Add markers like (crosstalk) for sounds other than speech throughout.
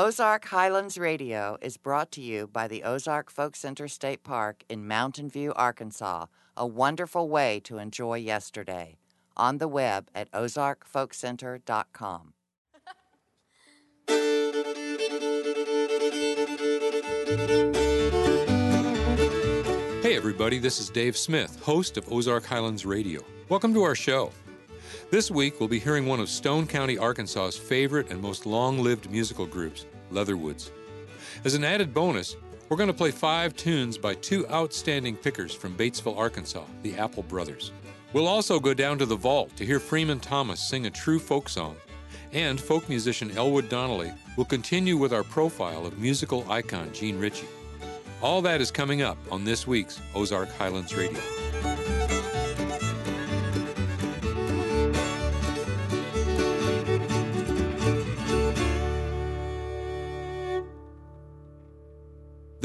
Ozark Highlands Radio is brought to you by the Ozark Folk Center State Park in Mountain View, Arkansas, a wonderful way to enjoy yesterday. On the web at ozarkfolkcenter.com. Hey, everybody, this is Dave Smith, host of Ozark Highlands Radio. Welcome to our show. This week, we'll be hearing one of Stone County, Arkansas's favorite and most long lived musical groups, Leatherwoods. As an added bonus, we're going to play five tunes by two outstanding pickers from Batesville, Arkansas, the Apple Brothers. We'll also go down to the vault to hear Freeman Thomas sing a true folk song. And folk musician Elwood Donnelly will continue with our profile of musical icon Jean Ritchie. All that is coming up on this week's Ozark Highlands Radio.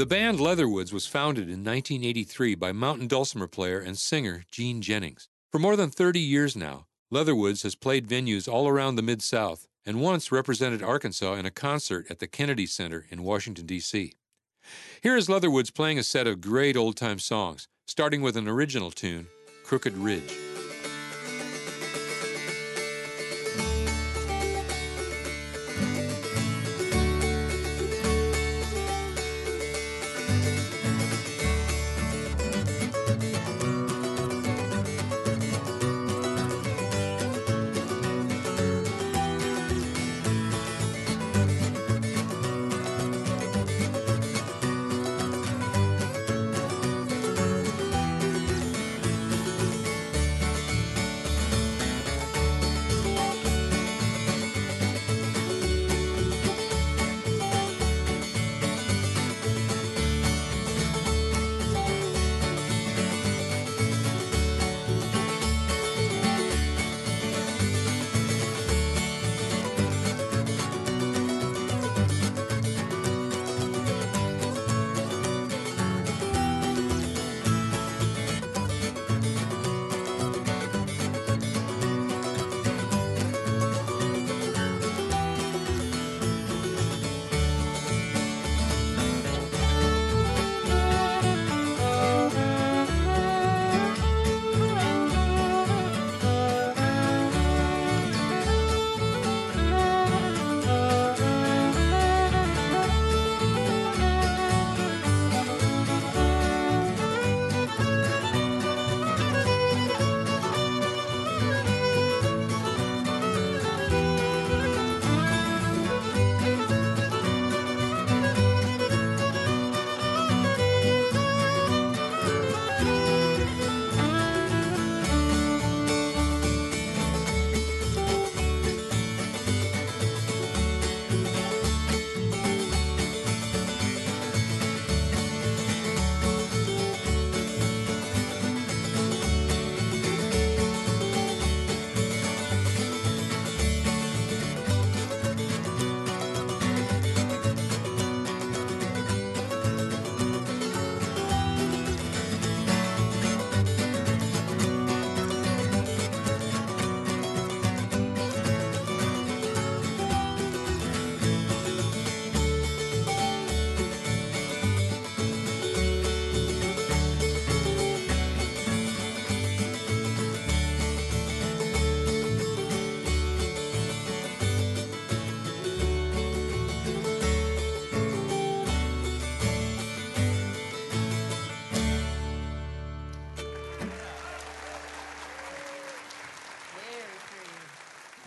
The band Leatherwoods was founded in 1983 by mountain dulcimer player and singer Jean Jennings. For more than 30 years now, Leatherwoods has played venues all around the Mid South and once represented Arkansas in a concert at the Kennedy Center in Washington, D.C. Here is Leatherwoods playing a set of great old time songs, starting with an original tune, Crooked Ridge.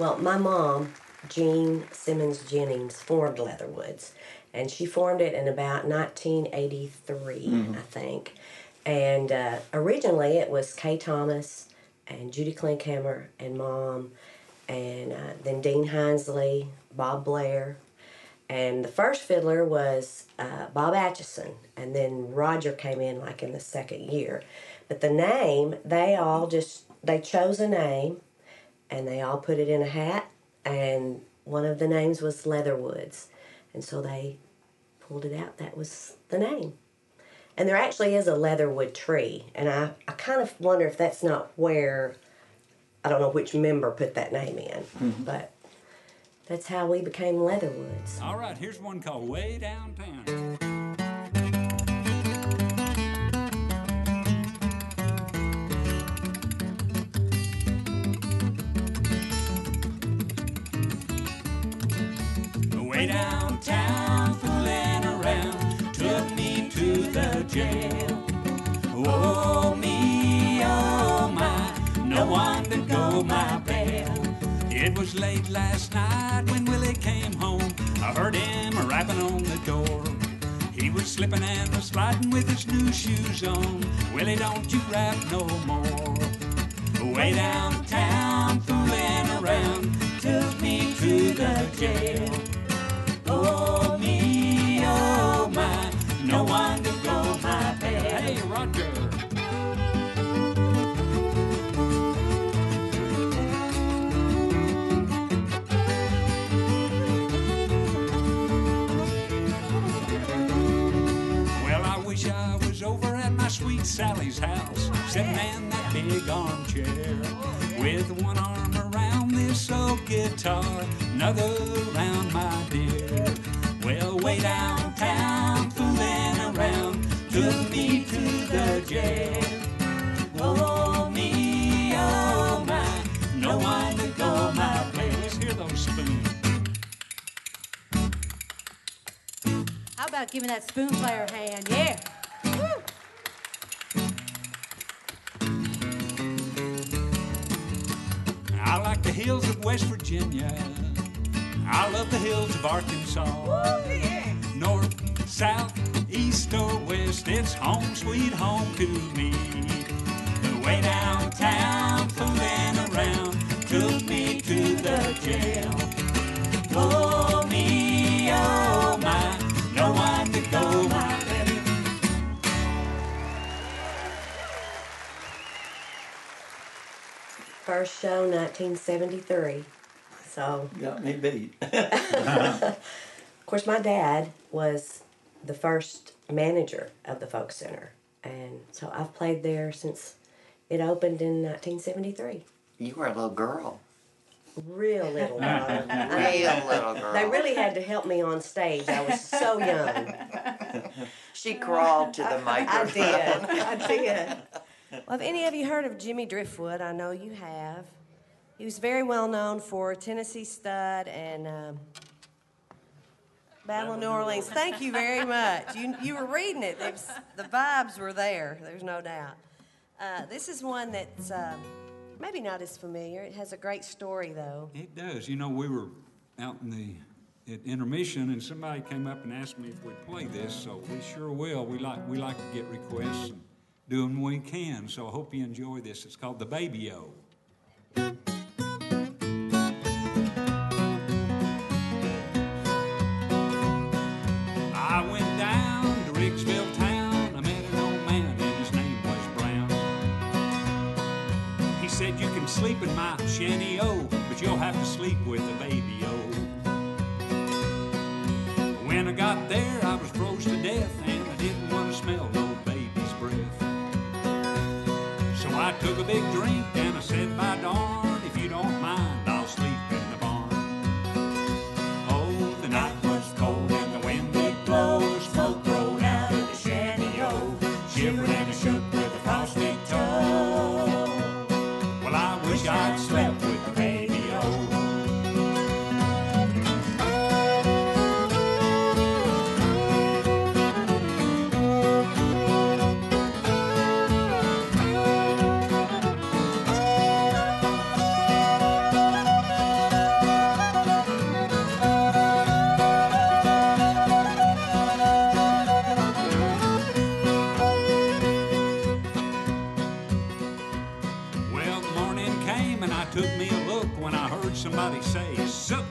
Well, my mom, Jean Simmons Jennings, formed Leatherwoods, and she formed it in about 1983, mm-hmm. I think. And uh, originally it was Kay Thomas and Judy Klinkhammer and mom, and uh, then Dean Hinesley, Bob Blair, and the first fiddler was uh, Bob Atchison, and then Roger came in like in the second year. But the name, they all just they chose a name and they all put it in a hat and one of the names was Leatherwoods. And so they pulled it out. That was the name. And there actually is a leatherwood tree. And I, I kind of wonder if that's not where, I don't know which member put that name in. Mm-hmm. But that's how we became Leatherwoods. All right, here's one called Way Downtown. Late last night when Willie came home. I heard him rapping on the door. He was slipping and a sliding with his new shoes on. Willie, don't you rap no more. Way downtown, fooling around, took me to the jail. Oh me, oh my, no one to go my bail. Hey, Roger. Sally's house, sitting in that big armchair, with one arm around this old guitar, another around my dear. Well, way downtown, fooling around, took me to the jail. Oh me, oh my, no one to go my. Let's hear those spoons. How about giving that spoon player a hand? Yeah. Like the hills of West Virginia. I love the hills of Arkansas. North, south, east, or west, it's home sweet home to me. The way downtown, fooling around, took me to the jail. Oh me, oh First show, 1973. So, Got me beat. (laughs) of course, my dad was the first manager of the Folk Center. And so I've played there since it opened in 1973. You were a little girl. Real little girl. I (laughs) mean, Real little girl. (laughs) They really had to help me on stage. I was so young. She crawled to the microphone. I did. I did. Well, have any of you heard of Jimmy Driftwood? I know you have. He was very well known for Tennessee Stud and um, Battle of New Orleans. Thank you very much. You, you were reading it. was, the vibes were there. There's no doubt. Uh, this is one that's uh, maybe not as familiar. It has a great story, though. It does. You know, we were out in the at intermission, and somebody came up and asked me if we'd play this. So we sure will. We like we like to get requests and do what we can. So I hope you enjoy this. It's called the Baby O. I went down to town. I met an old man, and his name was Brown. He said, You can sleep in my shanty O, but you'll have to sleep with the baby big drink and I said, By darn, somebody say, sup.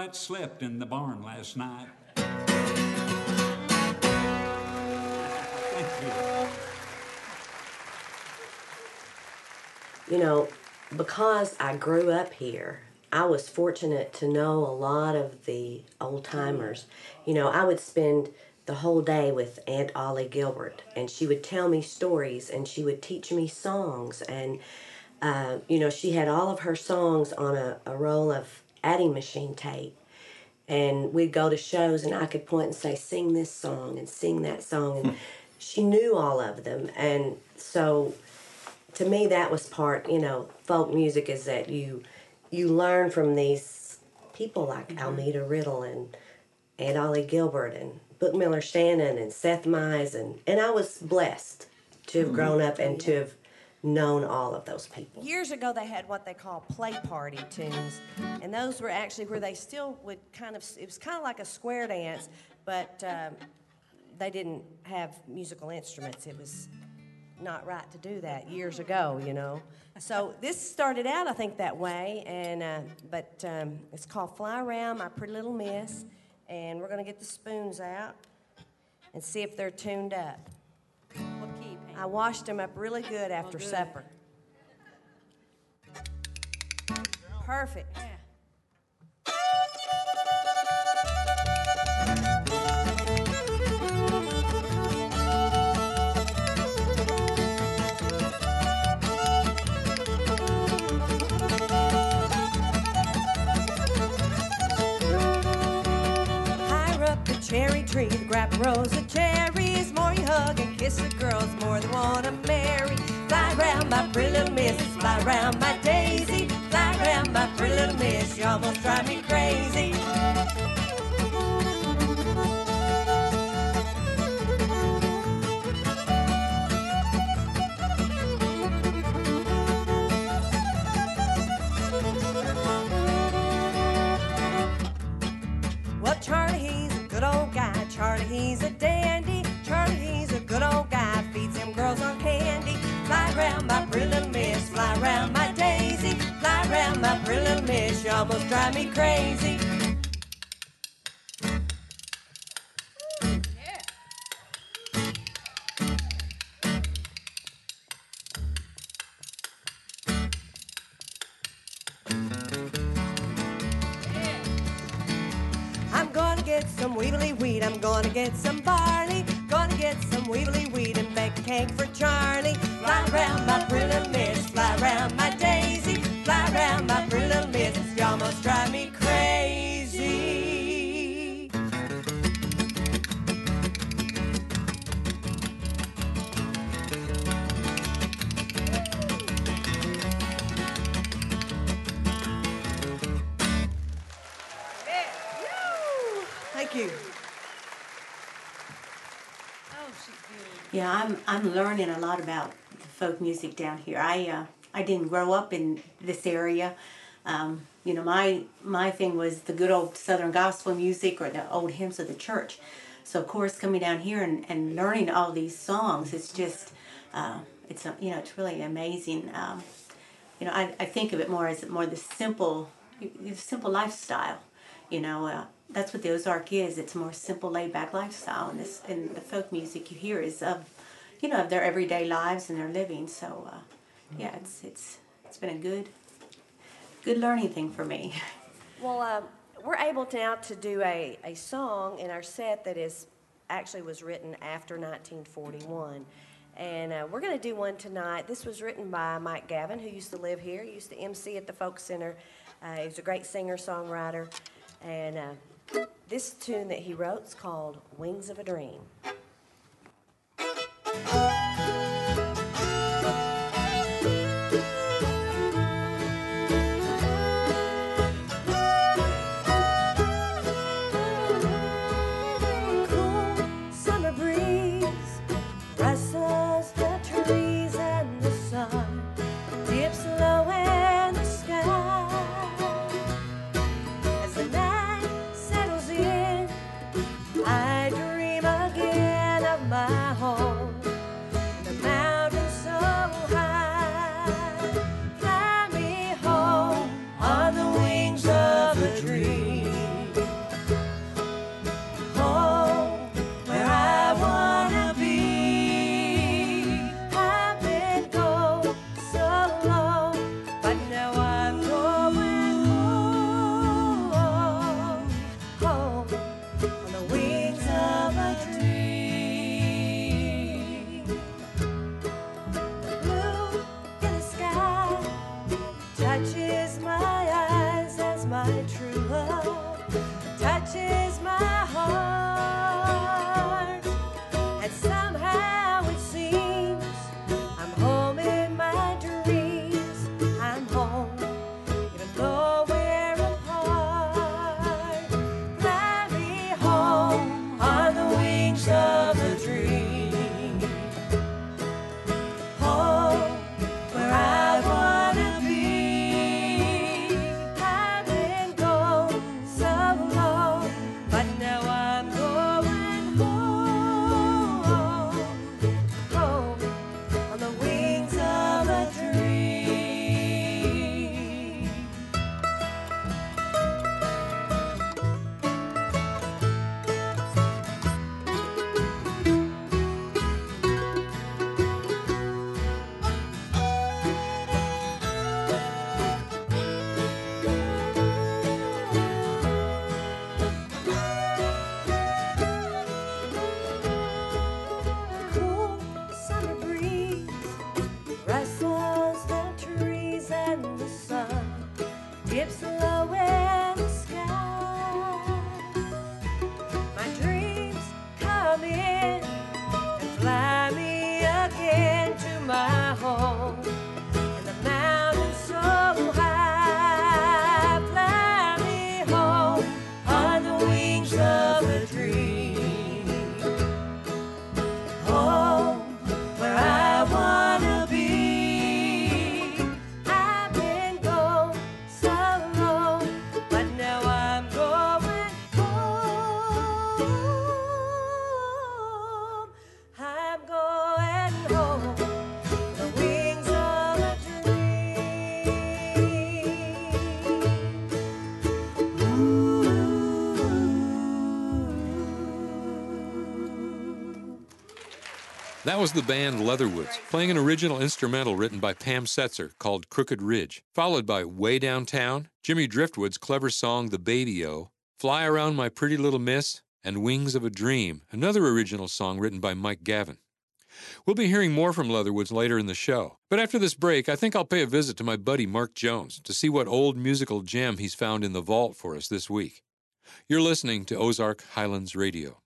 That slept in the barn last night. You. You know, because I grew up here, I was fortunate to know a lot of the old timers. You know, I would spend the whole day with Aunt Ollie Gilbert, and she would tell me stories and she would teach me songs. And, uh, you know, she had all of her songs on a, a roll of adding machine tape. And we'd go to shows, and I could point and say, Sing this song and sing that song. And hmm. she knew all of them. And so to me that was part you know folk music is that you you learn from these people like mm-hmm. almeda riddle and and ollie gilbert and book miller shannon and seth mize and and i was blessed to have hmm. grown up and to have known all of those people Years ago, they had what they call play party tunes, and those were actually where they still would kind of, it was kind of like a square dance, but um, they didn't have musical instruments. It was not right to do that years ago, you know. So this started out, I think, that way, and uh, but um, it's called "Fly Around My Pretty Little Miss," and we're gonna get the spoons out and see if they're tuned up. What key, Pam? I washed them up really good after good. supper. Perfect. Yeah. Up the cherry tree, the grab a rose of cherries. Hug and kiss the girls, more than wanna marry. Fly round my pretty little miss, fly round my daisy. Fly round my pretty little miss, you almost drive me crazy. My pretty miss. You almost drive me crazy. Folk music down here. I uh, I didn't grow up in this area. Um, you know, my my thing was the good old Southern gospel music or the old hymns of the church. So of course, coming down here and, and learning all these songs, it's just uh, it's uh, you know it's really amazing. Um, you know, I, I think of it more as more the simple, the simple lifestyle. You know, uh, that's what the Ozark is. It's more simple, laid back lifestyle, and this and the folk music you hear is of, you know, of their everyday lives and their living. So, uh, yeah, it's it's it's been a good, good learning thing for me. (laughs) Well, uh, we're able now to do a, a song in our set that is actually was written after 1941. And uh, we're going to do one tonight. This was written by Mike Gavin, who used to live here, He used to MC at the Folk Center. Uh, he was a great singer songwriter. And uh, this tune that he wrote is called Wings of a Dream. Summer That was the band Leatherwoods, playing an original instrumental written by Pam Setzer called Crooked Ridge, followed by Way Downtown, Jimmy Driftwood's clever song The Baby O, Fly Around My Pretty Little Miss, and Wings of a Dream, another original song written by Mike Gavin. We'll be hearing more from Leatherwoods later in the show. But after this break, I think I'll pay a visit to my buddy Mark Jones to see what old musical gem he's found in the vault for us this week. You're listening to Ozark Highlands Radio.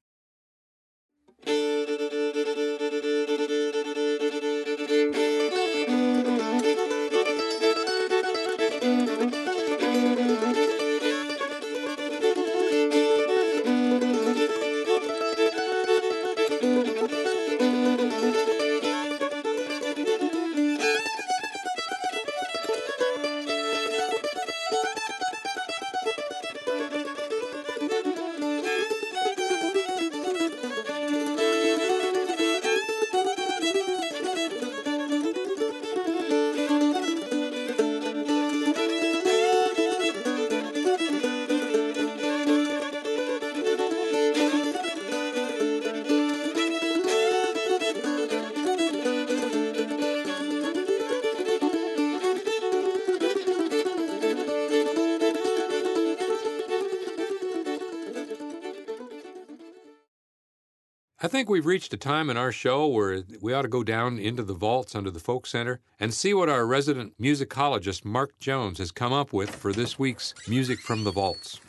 We've reached a time in our show where we ought to go down into the vaults under the Folk Center and see what our resident musicologist Mark Jones has come up with for this week's Music from the Vaults.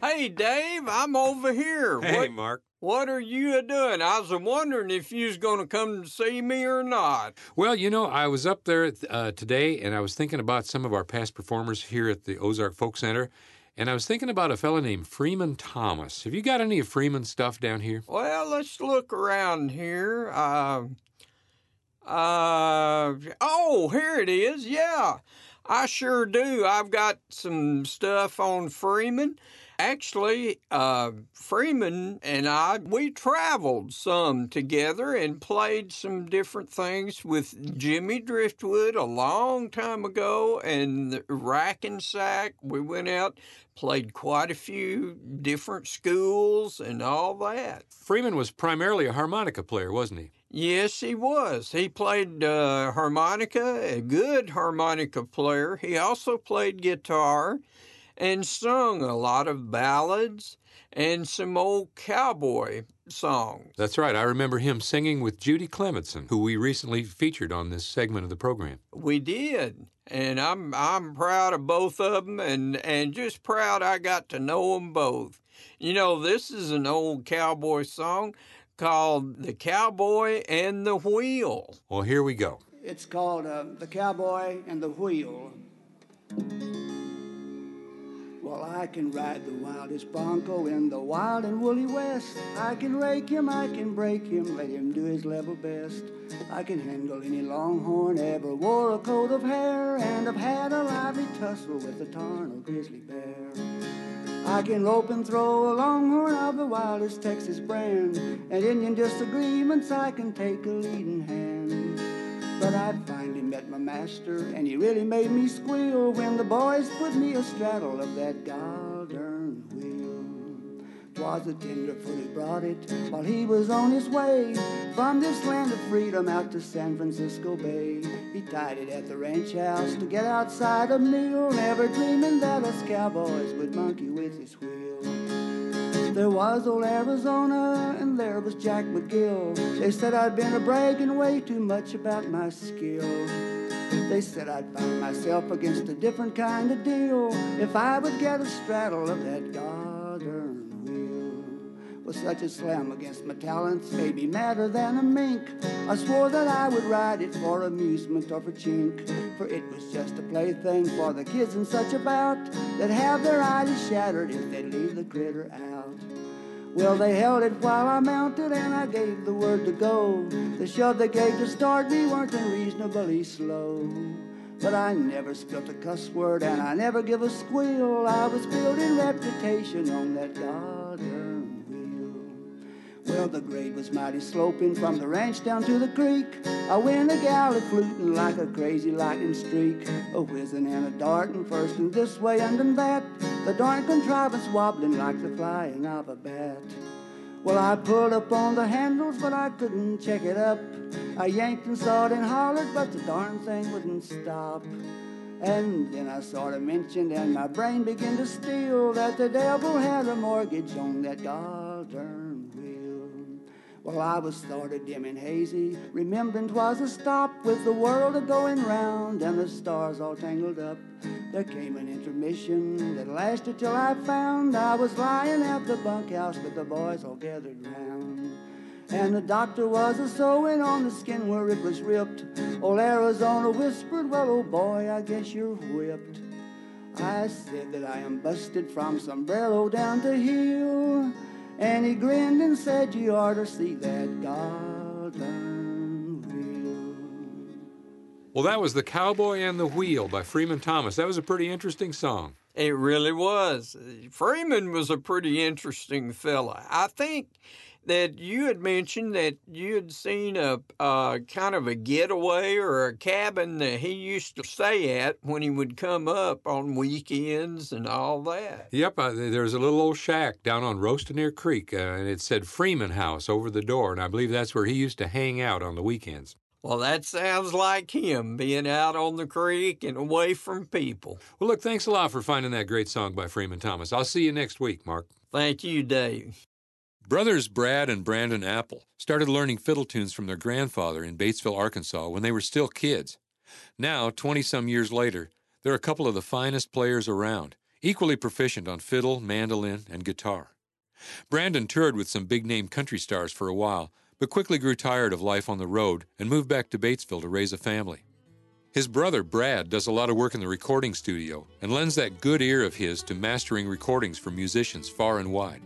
Hey, Dave, I'm over here. what, Mark. what are you a doing? I was wondering if you was going to come to see me or not. Well, you know, I was up there uh, today and I was thinking about some of our past performers here at the Ozark Folk Center, and I was thinking about a fellow named Freeman Thomas. Have you got any of Freeman's stuff down here? Well, let's look around here. Uh, uh, oh, here it is. Yeah, I sure do. I've got some stuff on Freeman. Actually, uh, Freeman and I, we traveled some together and played some different things with Jimmy Driftwood a long time ago and Rackensack. We went out, played quite a few different schools and all that. Freeman was primarily a harmonica player, wasn't he? Yes, he was. He played uh, harmonica, a good harmonica player. He also played guitar and sung a lot of ballads and some old cowboy songs. That's right. I remember him singing with Judy Clementson, who we recently featured on this segment of the program. We did. And I'm I'm proud of both of them and and just proud I got to know them both. You know, this is an old cowboy song called The Cowboy and the Wheel. Well, here we go. It's called uh, The Cowboy and the Wheel. Well, I can ride the wildest bronco in the wild and woolly west. I can rake him, I can break him, let him do his level best. I can handle any longhorn ever wore a coat of hair, and have had a lively tussle with a tarn or grizzly bear. I can rope and throw a longhorn of the wildest Texas brand, and Indian disagreements I can take a leading hand. But I finally met my master, and he really made me squeal when the boys put me astraddle of that goddamn wheel. Twas a tenderfoot who brought it while he was on his way from this land of freedom out to San Francisco Bay. He tied it at the ranch house to get outside a meal, never dreaming that us cowboys would monkey with his wheel. There was old Arizona, and there was Jack McGill. They said I'd been a bragging way too much about my skill. They said I'd find myself against a different kind of deal if I would get a straddle of that goddamn With such a slam against my talents, made me madder than a mink. I swore that I would ride it for amusement or for chink, for it was just a plaything for the kids in such a bout that have their eyes shattered if they leave the critter out. Well, they held it while I mounted and I gave the word to go. The shove they gave to start me weren't unreasonably slow. But I never spilt a cuss word and I never give a squeal. I was building reputation on that wheel. Well, the grade was mighty sloping from the ranch down to the creek. I went a gallop fluting like a crazy lightning streak. A whizzing and a darting first and this way and then that. The darn contrivance wobbling like the flying of a bat. Well, I pulled up on the handles, but I couldn't check it up. I yanked and sawed and hollered, but the darn thing wouldn't stop. And then I sort of mentioned, and my brain began to steal that the devil had a mortgage on that goddamn. Well, I was sort of dim and hazy, remembering 'twas a stop with the world a going round and the stars all tangled up. There came an intermission that lasted till I found I was lying at the bunkhouse with the boys all gathered round. And the doctor was a sewing on the skin where it was ripped. Old Arizona whispered, Well, old boy, I guess you're whipped. I said that I am busted from sombrero down to heel. And he grinned and said, You ought to see that goddamn wheel. Well, that was The Cowboy and the Wheel by Freeman Thomas. That was a pretty interesting song. It really was. Freeman was a pretty interesting fella. I think that you had mentioned that you had seen a uh, kind of a getaway or a cabin that he used to stay at when he would come up on weekends and all that. Yep, uh, there was a little old shack down on Roasting Ear Creek, uh, and it said Freeman House over the door, and I believe that's where he used to hang out on the weekends. Well, that sounds like him being out on the creek and away from people. Well, look, thanks a lot for finding that great song by Freeman Thomas. I'll see you next week, Mark. Thank you, Dave. Brothers Brad and Brandon Apple started learning fiddle tunes from their grandfather in Batesville, Arkansas when they were still kids. Now, 20 some years later, they're a couple of the finest players around, equally proficient on fiddle, mandolin, and guitar. Brandon toured with some big name country stars for a while, but quickly grew tired of life on the road and moved back to Batesville to raise a family. His brother Brad does a lot of work in the recording studio and lends that good ear of his to mastering recordings for musicians far and wide.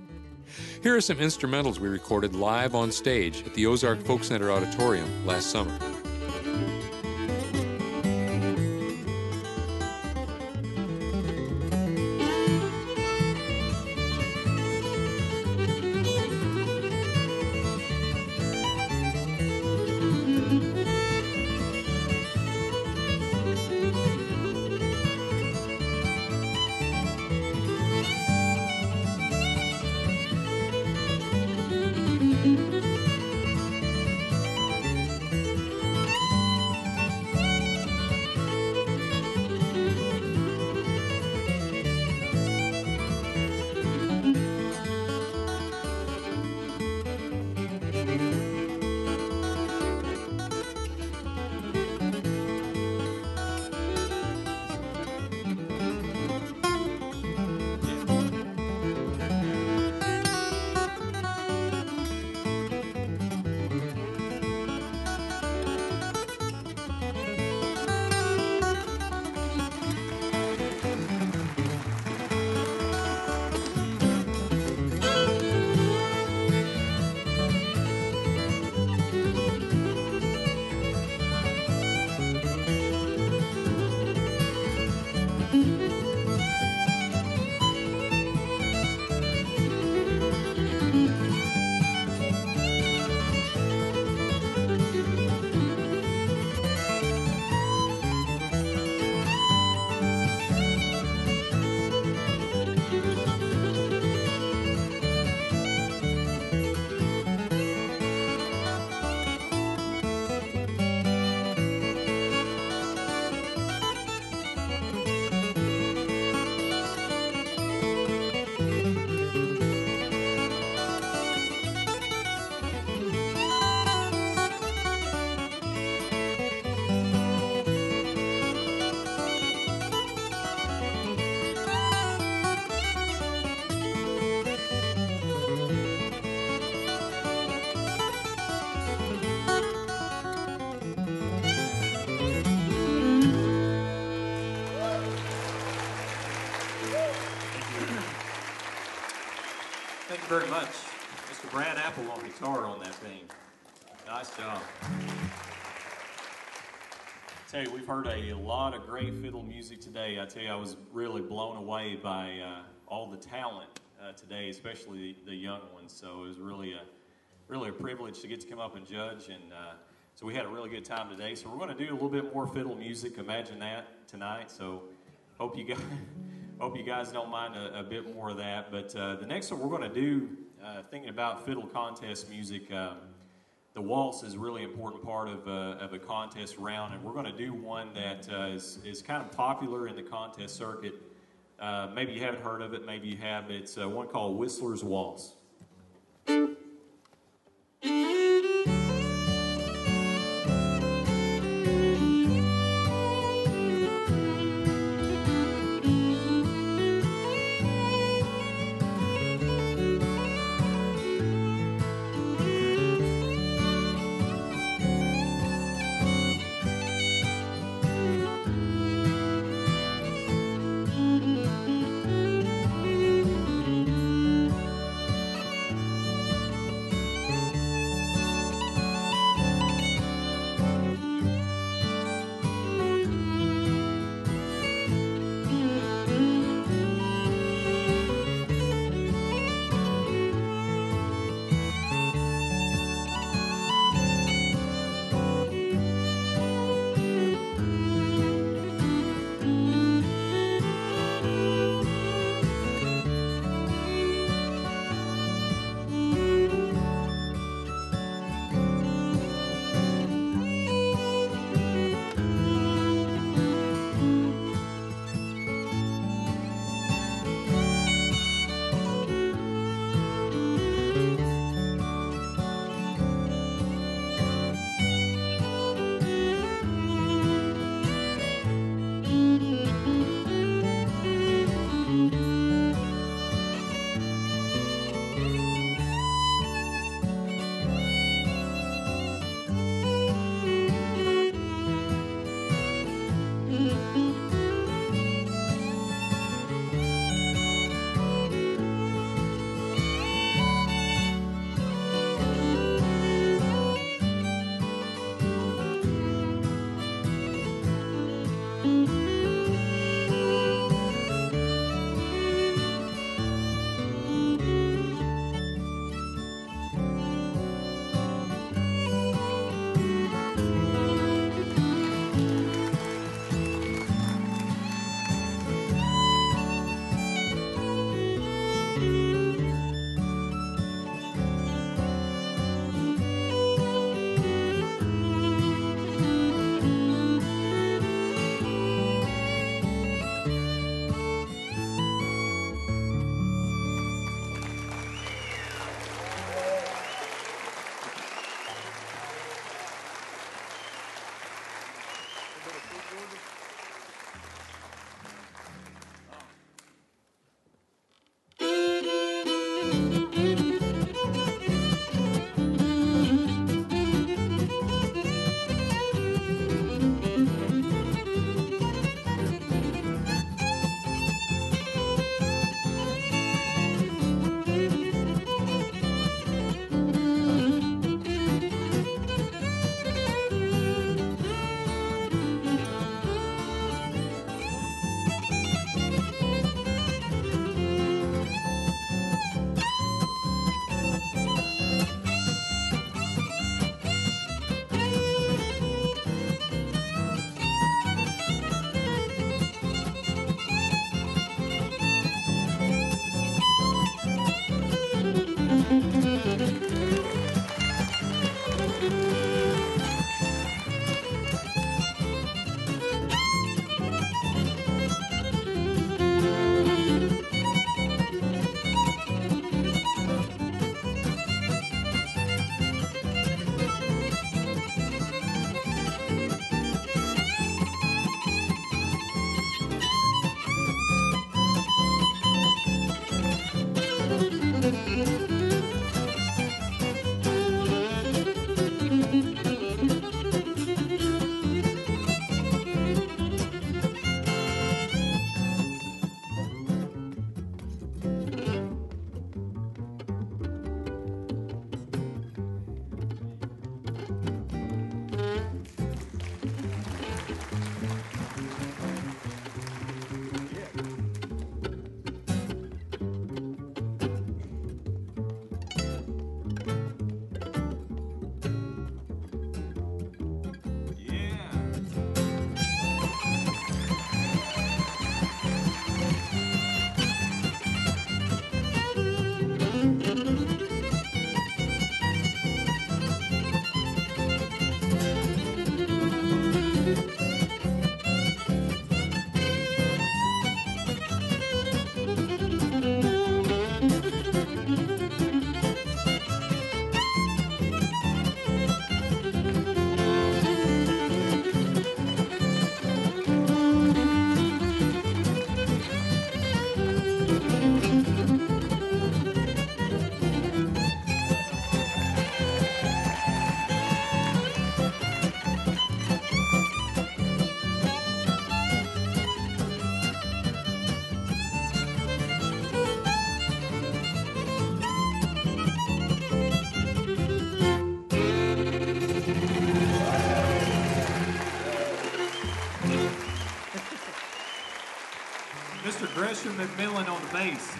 Here are some instrumentals we recorded live on stage at the Ozark Folk Center Auditorium last summer. Nice job. Tell you, we've heard a lot of great fiddle music today. I tell you, I was really blown away by uh, all the talent uh, today, especially the, the, young ones. So it was really a really a privilege to get to come up and judge, and uh, so we had a really good time today. So we're going to do a little bit more fiddle music. Imagine that tonight. So hope you guys (laughs) hope you guys don't mind a, a bit more of that. But uh, the next one we're going to do, uh, thinking about fiddle contest music. Um, the waltz is a really important part of, uh, of a contest round, and we're going to do one that uh, is is, kind of popular in the contest circuit. Uh, maybe you haven't heard of it, maybe you have. It's uh, one called Whistler's Waltz.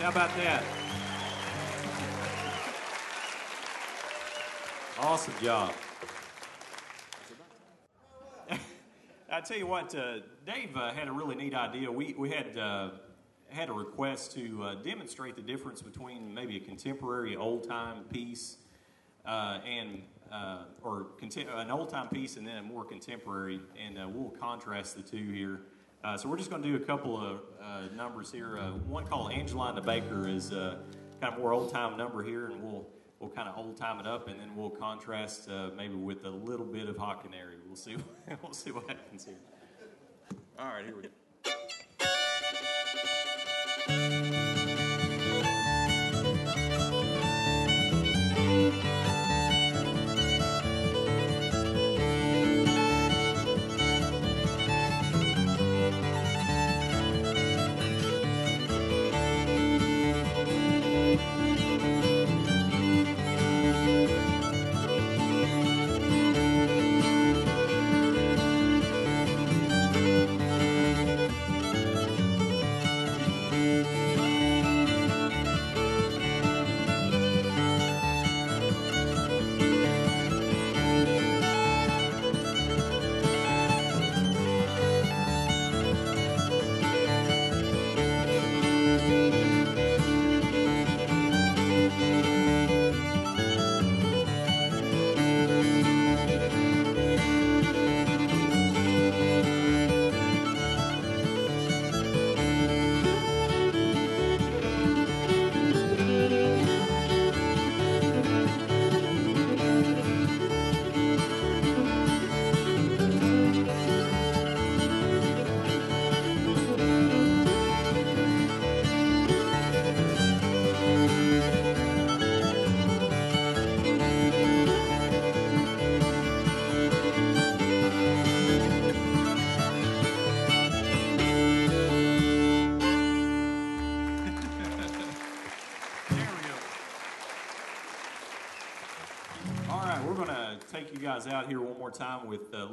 How about that? Awesome job. (laughs) I tell you what, uh, Dave uh, had a really neat idea. We, we had uh, had a request to uh, demonstrate the difference between maybe a contemporary old time piece uh, and uh, or an old time piece and then a more contemporary, and we'll contrast the two here. Uh, so we're just going to do a couple of uh, numbers here. Uh, one called Angeline the Baker is kind of more old time number here, and we'll we'll kind of old time it up, and then we'll contrast uh, maybe with a little bit of Hot Canary. We'll see. (laughs) we'll see what happens here. All right, here we go. Out here one more time with a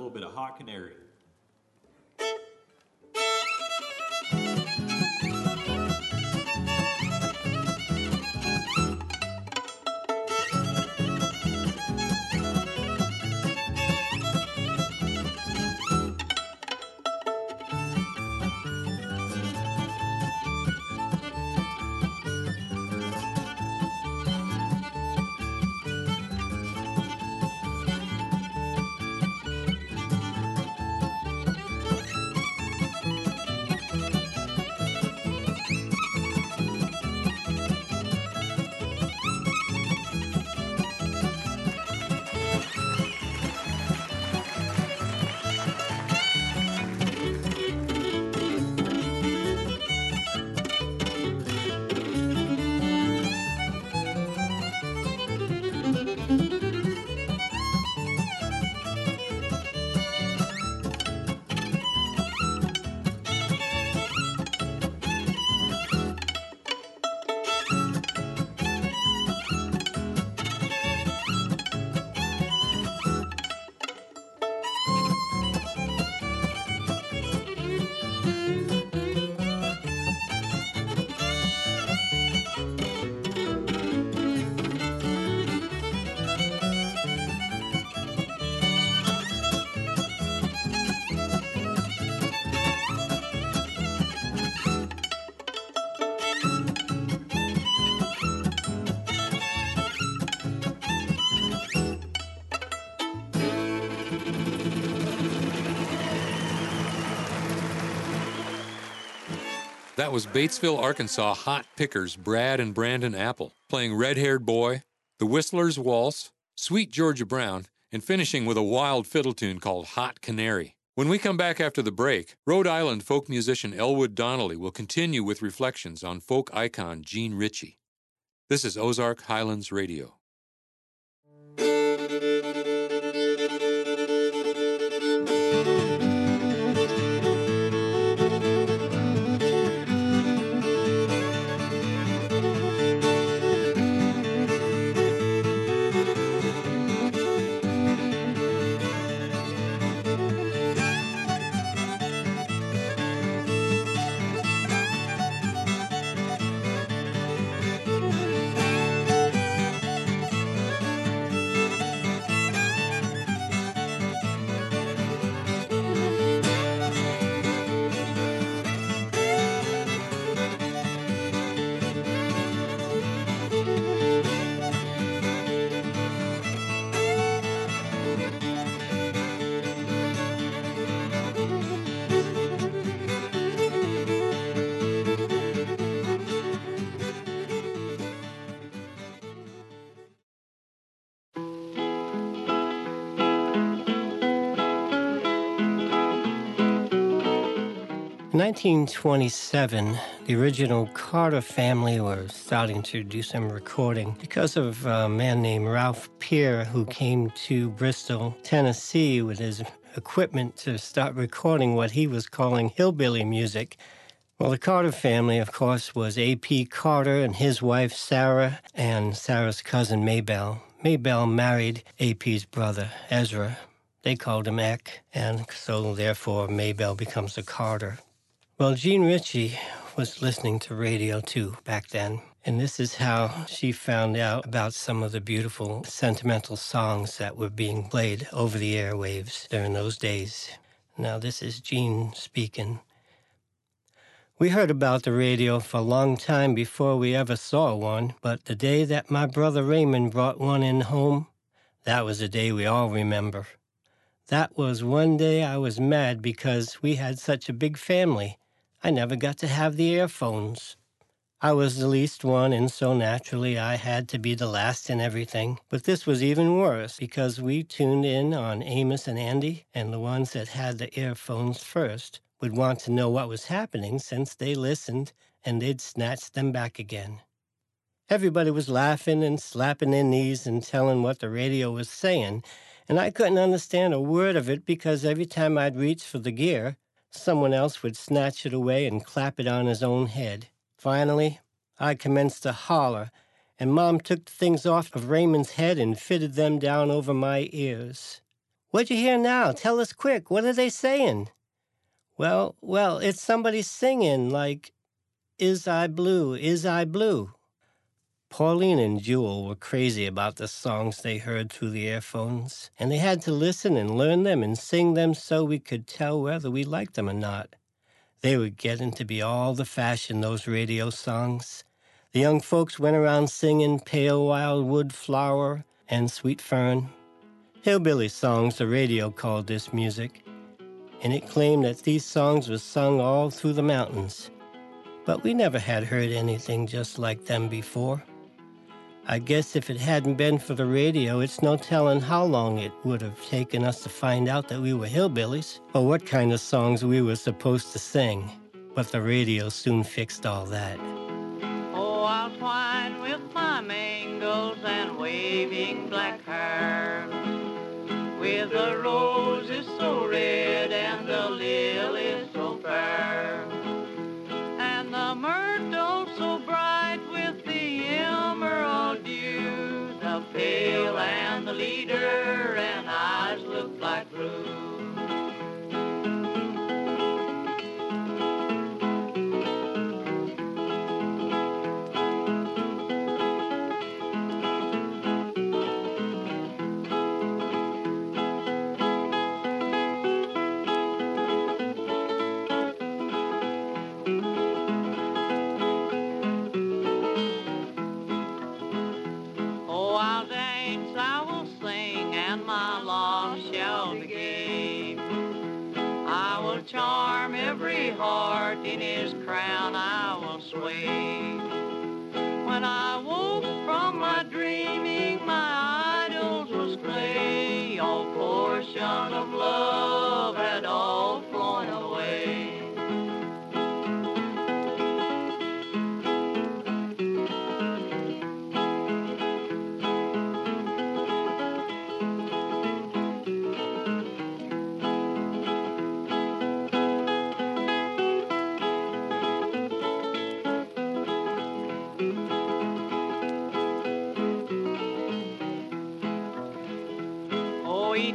That was Batesville, Arkansas hot pickers Brad and Brandon Apple playing Red Haired Boy, The Whistler's Waltz, Sweet Georgia Brown, and finishing with a wild fiddle tune called Hot Canary. When we come back after the break, Rhode Island folk musician Elwood Donnelly will continue with reflections on folk icon Jean Ritchie. This is Ozark Highlands Radio. 1927, the original Carter family were starting to do some recording because of a man named Ralph Peer who came to Bristol, Tennessee with his equipment to start recording what he was calling hillbilly music. Well, the Carter family, of course, was A.P. Carter and his wife Sarah and Sarah's cousin Maybelle. Maybelle married A.P.'s brother, Ezra. They called him Eck, and so therefore Maybelle becomes a Carter. Well, Jean Ritchie was listening to radio too back then. And this is how she found out about some of the beautiful sentimental songs that were being played over the airwaves during those days. Now, this is Jean speaking. We heard about the radio for a long time before we ever saw one, but the day that my brother Raymond brought one in home, that was a day we all remember. That was one day I was mad because we had such a big family. I never got to have the earphones. I was the least one, and so naturally I had to be the last in everything. But this was even worse because we tuned in on Amos and Andy, and the ones that had the earphones first would want to know what was happening since they listened and they'd snatch them back again. Everybody was laughing and slapping their knees and telling what the radio was saying, and I couldn't understand a word of it because every time I'd reach for the gear, someone else would snatch it away and clap it on his own head. Finally, I commenced to holler, and Mom took the things off of Raymond's head and fitted them down over my ears. What'd you hear now? Tell us quick. What are they saying? Well, well, it's somebody singing like, Is I Blue, Is I Blue. Pauline and Jewel were crazy about the songs they heard through the earphones, and they had to listen and learn them and sing them so we could tell whether we liked them or not. They were getting to be all the fashion, those radio songs. The young folks went around singing Pale Wild Wood Flower and Sweet Fern. Hillbilly songs, the radio called this music and it claimed that these songs were sung all through the mountains. But we never had heard anything just like them before. I guess if it hadn't been for the radio, it's no telling how long it would have taken us to find out that we were hillbillies or what kind of songs we were supposed to sing. But the radio soon fixed all that. Oh, I'll twine with mangles and waving black hair with the roses and the leader and eyes look like blue.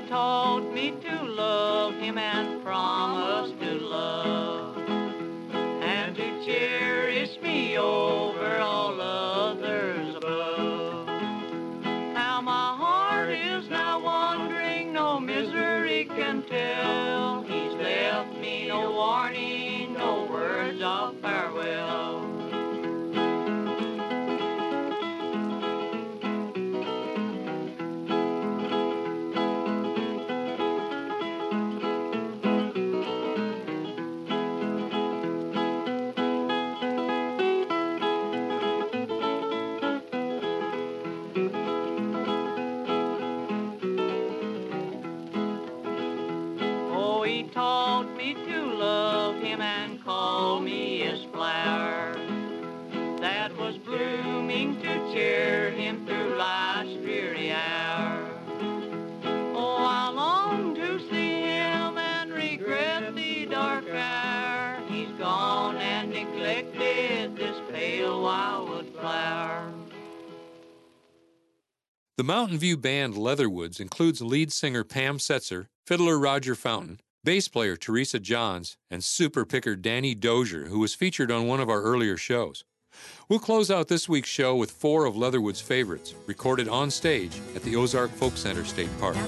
Taught me to love him and promised to love The Mountain View band Leatherwoods includes lead singer Pam Setzer, fiddler Roger Fountain, bass player Teresa Johns, and super picker Danny Dozier, who was featured on one of our earlier shows. We'll close out this week's show with four of Leatherwood's favorites, recorded on stage at the Ozark Folk Center State Park.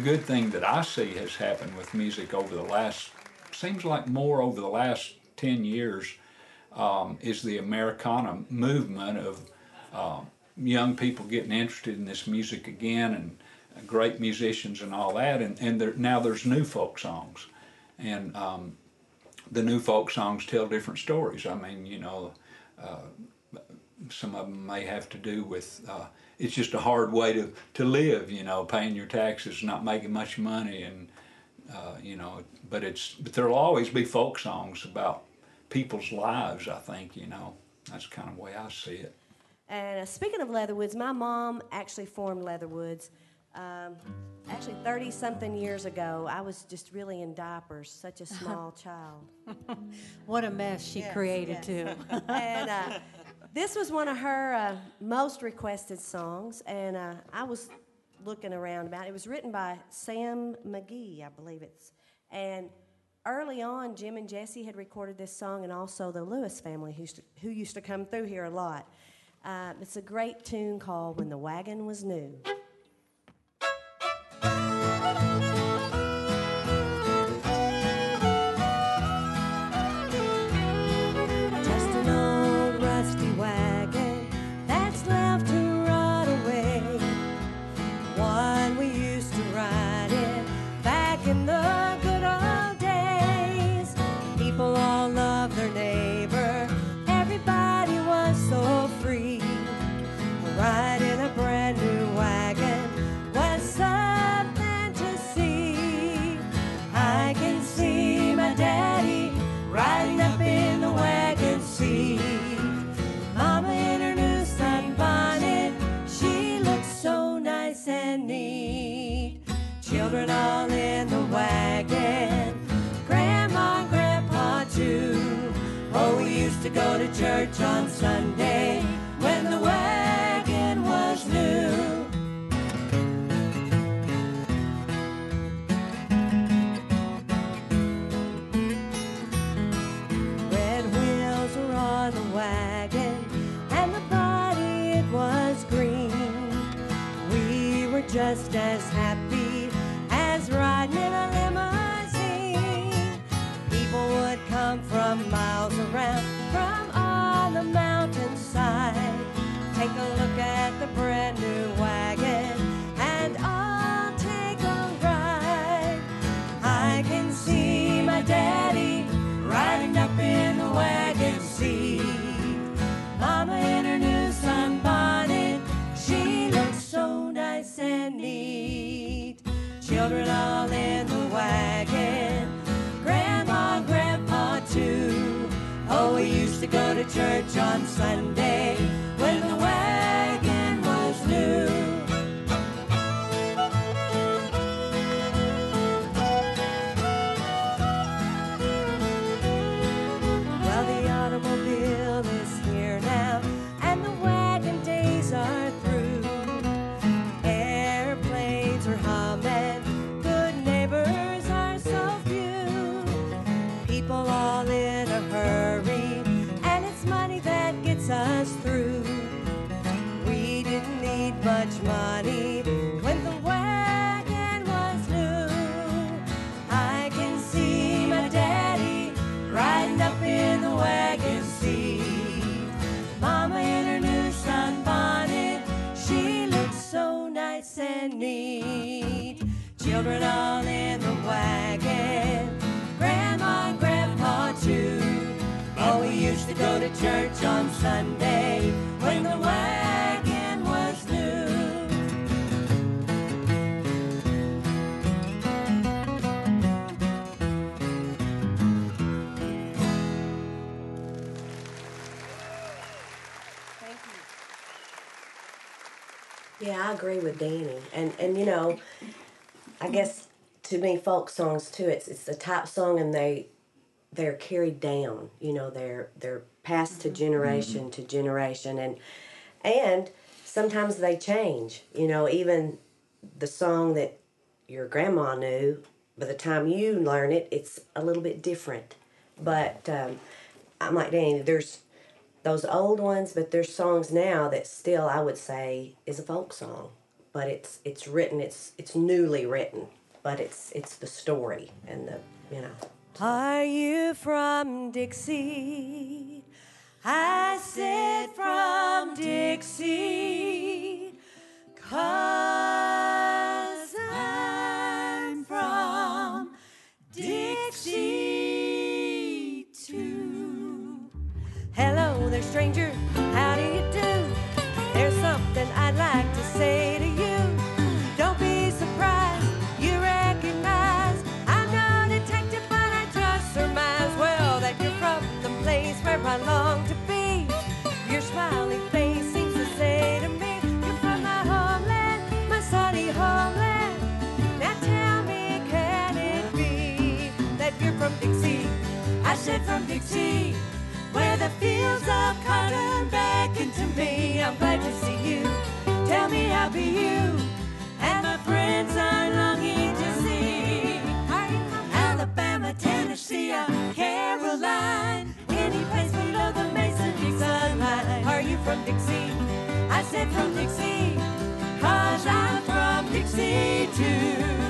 The good thing that I see has happened with music over the last, seems like more over the last 10 years, um, is the Americana movement of uh, young people getting interested in this music again and great musicians and all that. And, and there, now there's new folk songs. And um, the new folk songs tell different stories. I mean, you know, uh, some of them may have to do with uh, it's just a hard way to, to live, you know, paying your taxes, not making much money, and uh, you know, but it's but there'll always be folk songs about people's lives. I think you know that's kind of the way I see it. And uh, speaking of Leatherwoods, my mom actually formed Leatherwoods. Um, actually, 30 something years ago, I was just really in diapers, such a small (laughs) child. What a mess she Yes, created, yes. too. and uh, (laughs) this was one of her uh, most requested songs, and uh, I was looking around about it. It was written by Sam McGee, I believe it's. And early on, Jim and Jesse had recorded this song, and also the Lewis family, who used to, who used to come through here a lot. Uh, it's a great tune called When the Wagon Was New. Church on Sunday church on Sunday when the wagon was new. Yeah, I agree with Danny, and and you know, I guess to me, folk songs too. It's it's a type song, and they they're carried down. You know, they're they're passed to generation to generation, and and sometimes they change. You know, even the song that your grandma knew, by the time you learn it, it's a little bit different. But um, I'm like Danny. There's those old ones, but there's songs now that still I would say is a folk song, but it's it's written it's it's newly written, but it's it's the story and the you know. Are you from Dixie? I said from Dixie, cause I'm from Dixie too. Hello there, stranger. How do you do? There's something I'd like to say where I long to be. Your smiling face seems to say to me, You're from my homeland, my sunny homeland. Now tell me, can it be that you're from Dixie? I said from Dixie where the fields of cotton beckon to me. I'm glad to see you. Tell me how be you and my friends are longing to see. Alabama, Tennessee, or Caroline? Place below the Mason-Dixon line? Are you from Dixie? I said from Dixie, cause I'm from Dixie too.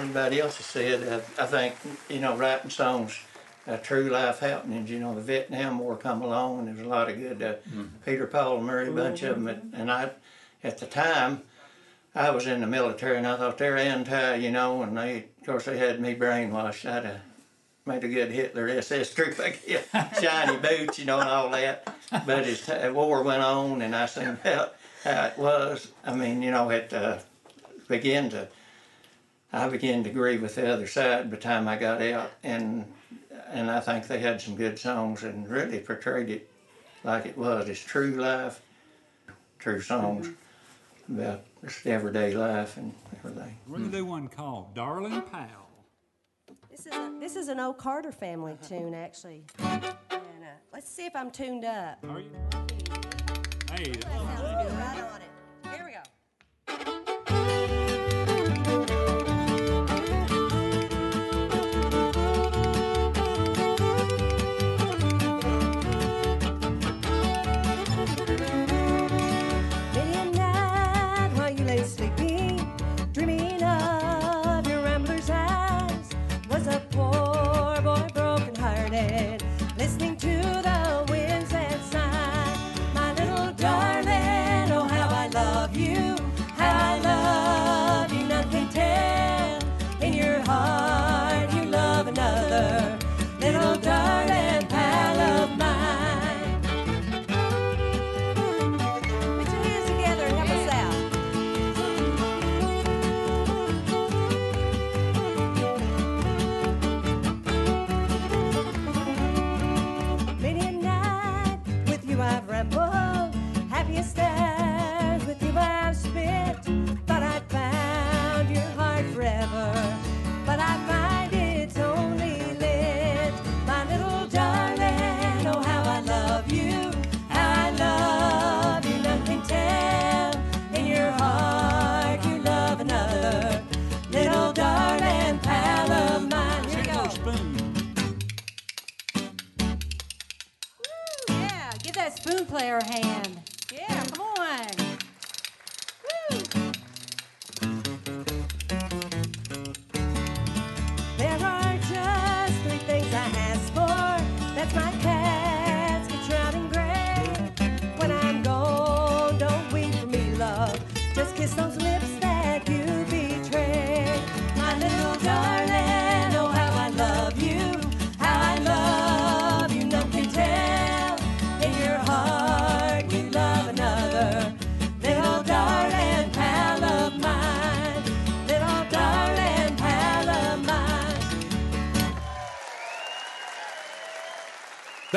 Everybody else has said, uh, I think, you know, writing songs, uh, true life happenings, you know, the Vietnam War come along and there's a lot of good uh, Peter, Paul, and Mary, a bunch of them. And I, at the time, I was in the military and I thought they're anti, you know, and they, of course, they had me brainwashed. I'd have made a good Hitler SS troop, I guess, (laughs) shiny boots, you know, and all that. But as the war went on and I seen how, how it was, I mean, you know, it uh, began to, I began to agree with the other side by the time I got out. And, and I think they had some good songs and really portrayed it like it was. It's true life, true songs about just everyday life and everything. We're going to do one called Darling Pal. This is a, this is an old Carter family tune, actually. And, uh, let's see if I'm tuned up. Are you? Hey, That sounds good. Right on it.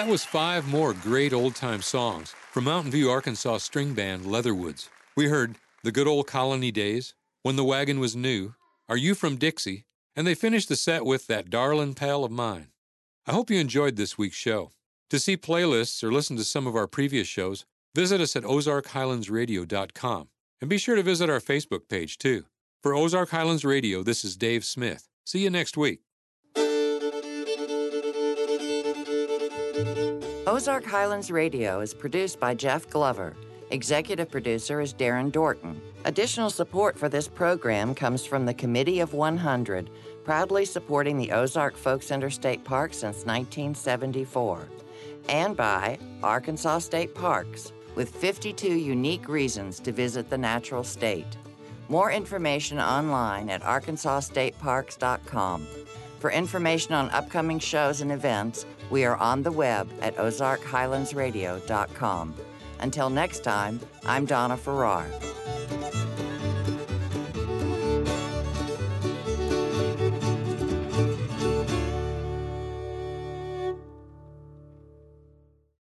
That was five more great old time songs from Mountain View, Arkansas string band Leatherwoods. We heard The Good Old Colony Days, When the Wagon Was New, Are You From Dixie, and they finished the set with That Darlin' Pal of Mine. I hope you enjoyed this week's show. To see playlists or listen to some of our previous shows, visit us at ozarkhighlandsradio.com. And be sure to visit our Facebook page too. For Ozark Highlands Radio, this is Dave Smith. See you next week. Ozark Highlands Radio is produced by Jeff Glover. Executive producer is Darren Dorton. Additional support for this program comes from the Committee of 100, proudly supporting the Ozark Folk Center State Park since 1974, and by Arkansas State Parks, with 52 unique reasons to visit the natural state. More information online at arkansasstateparks.com. For information on upcoming shows and events, we are on the web at ozarkhighlandsradio.com. Until next time, I'm Donna Farrar.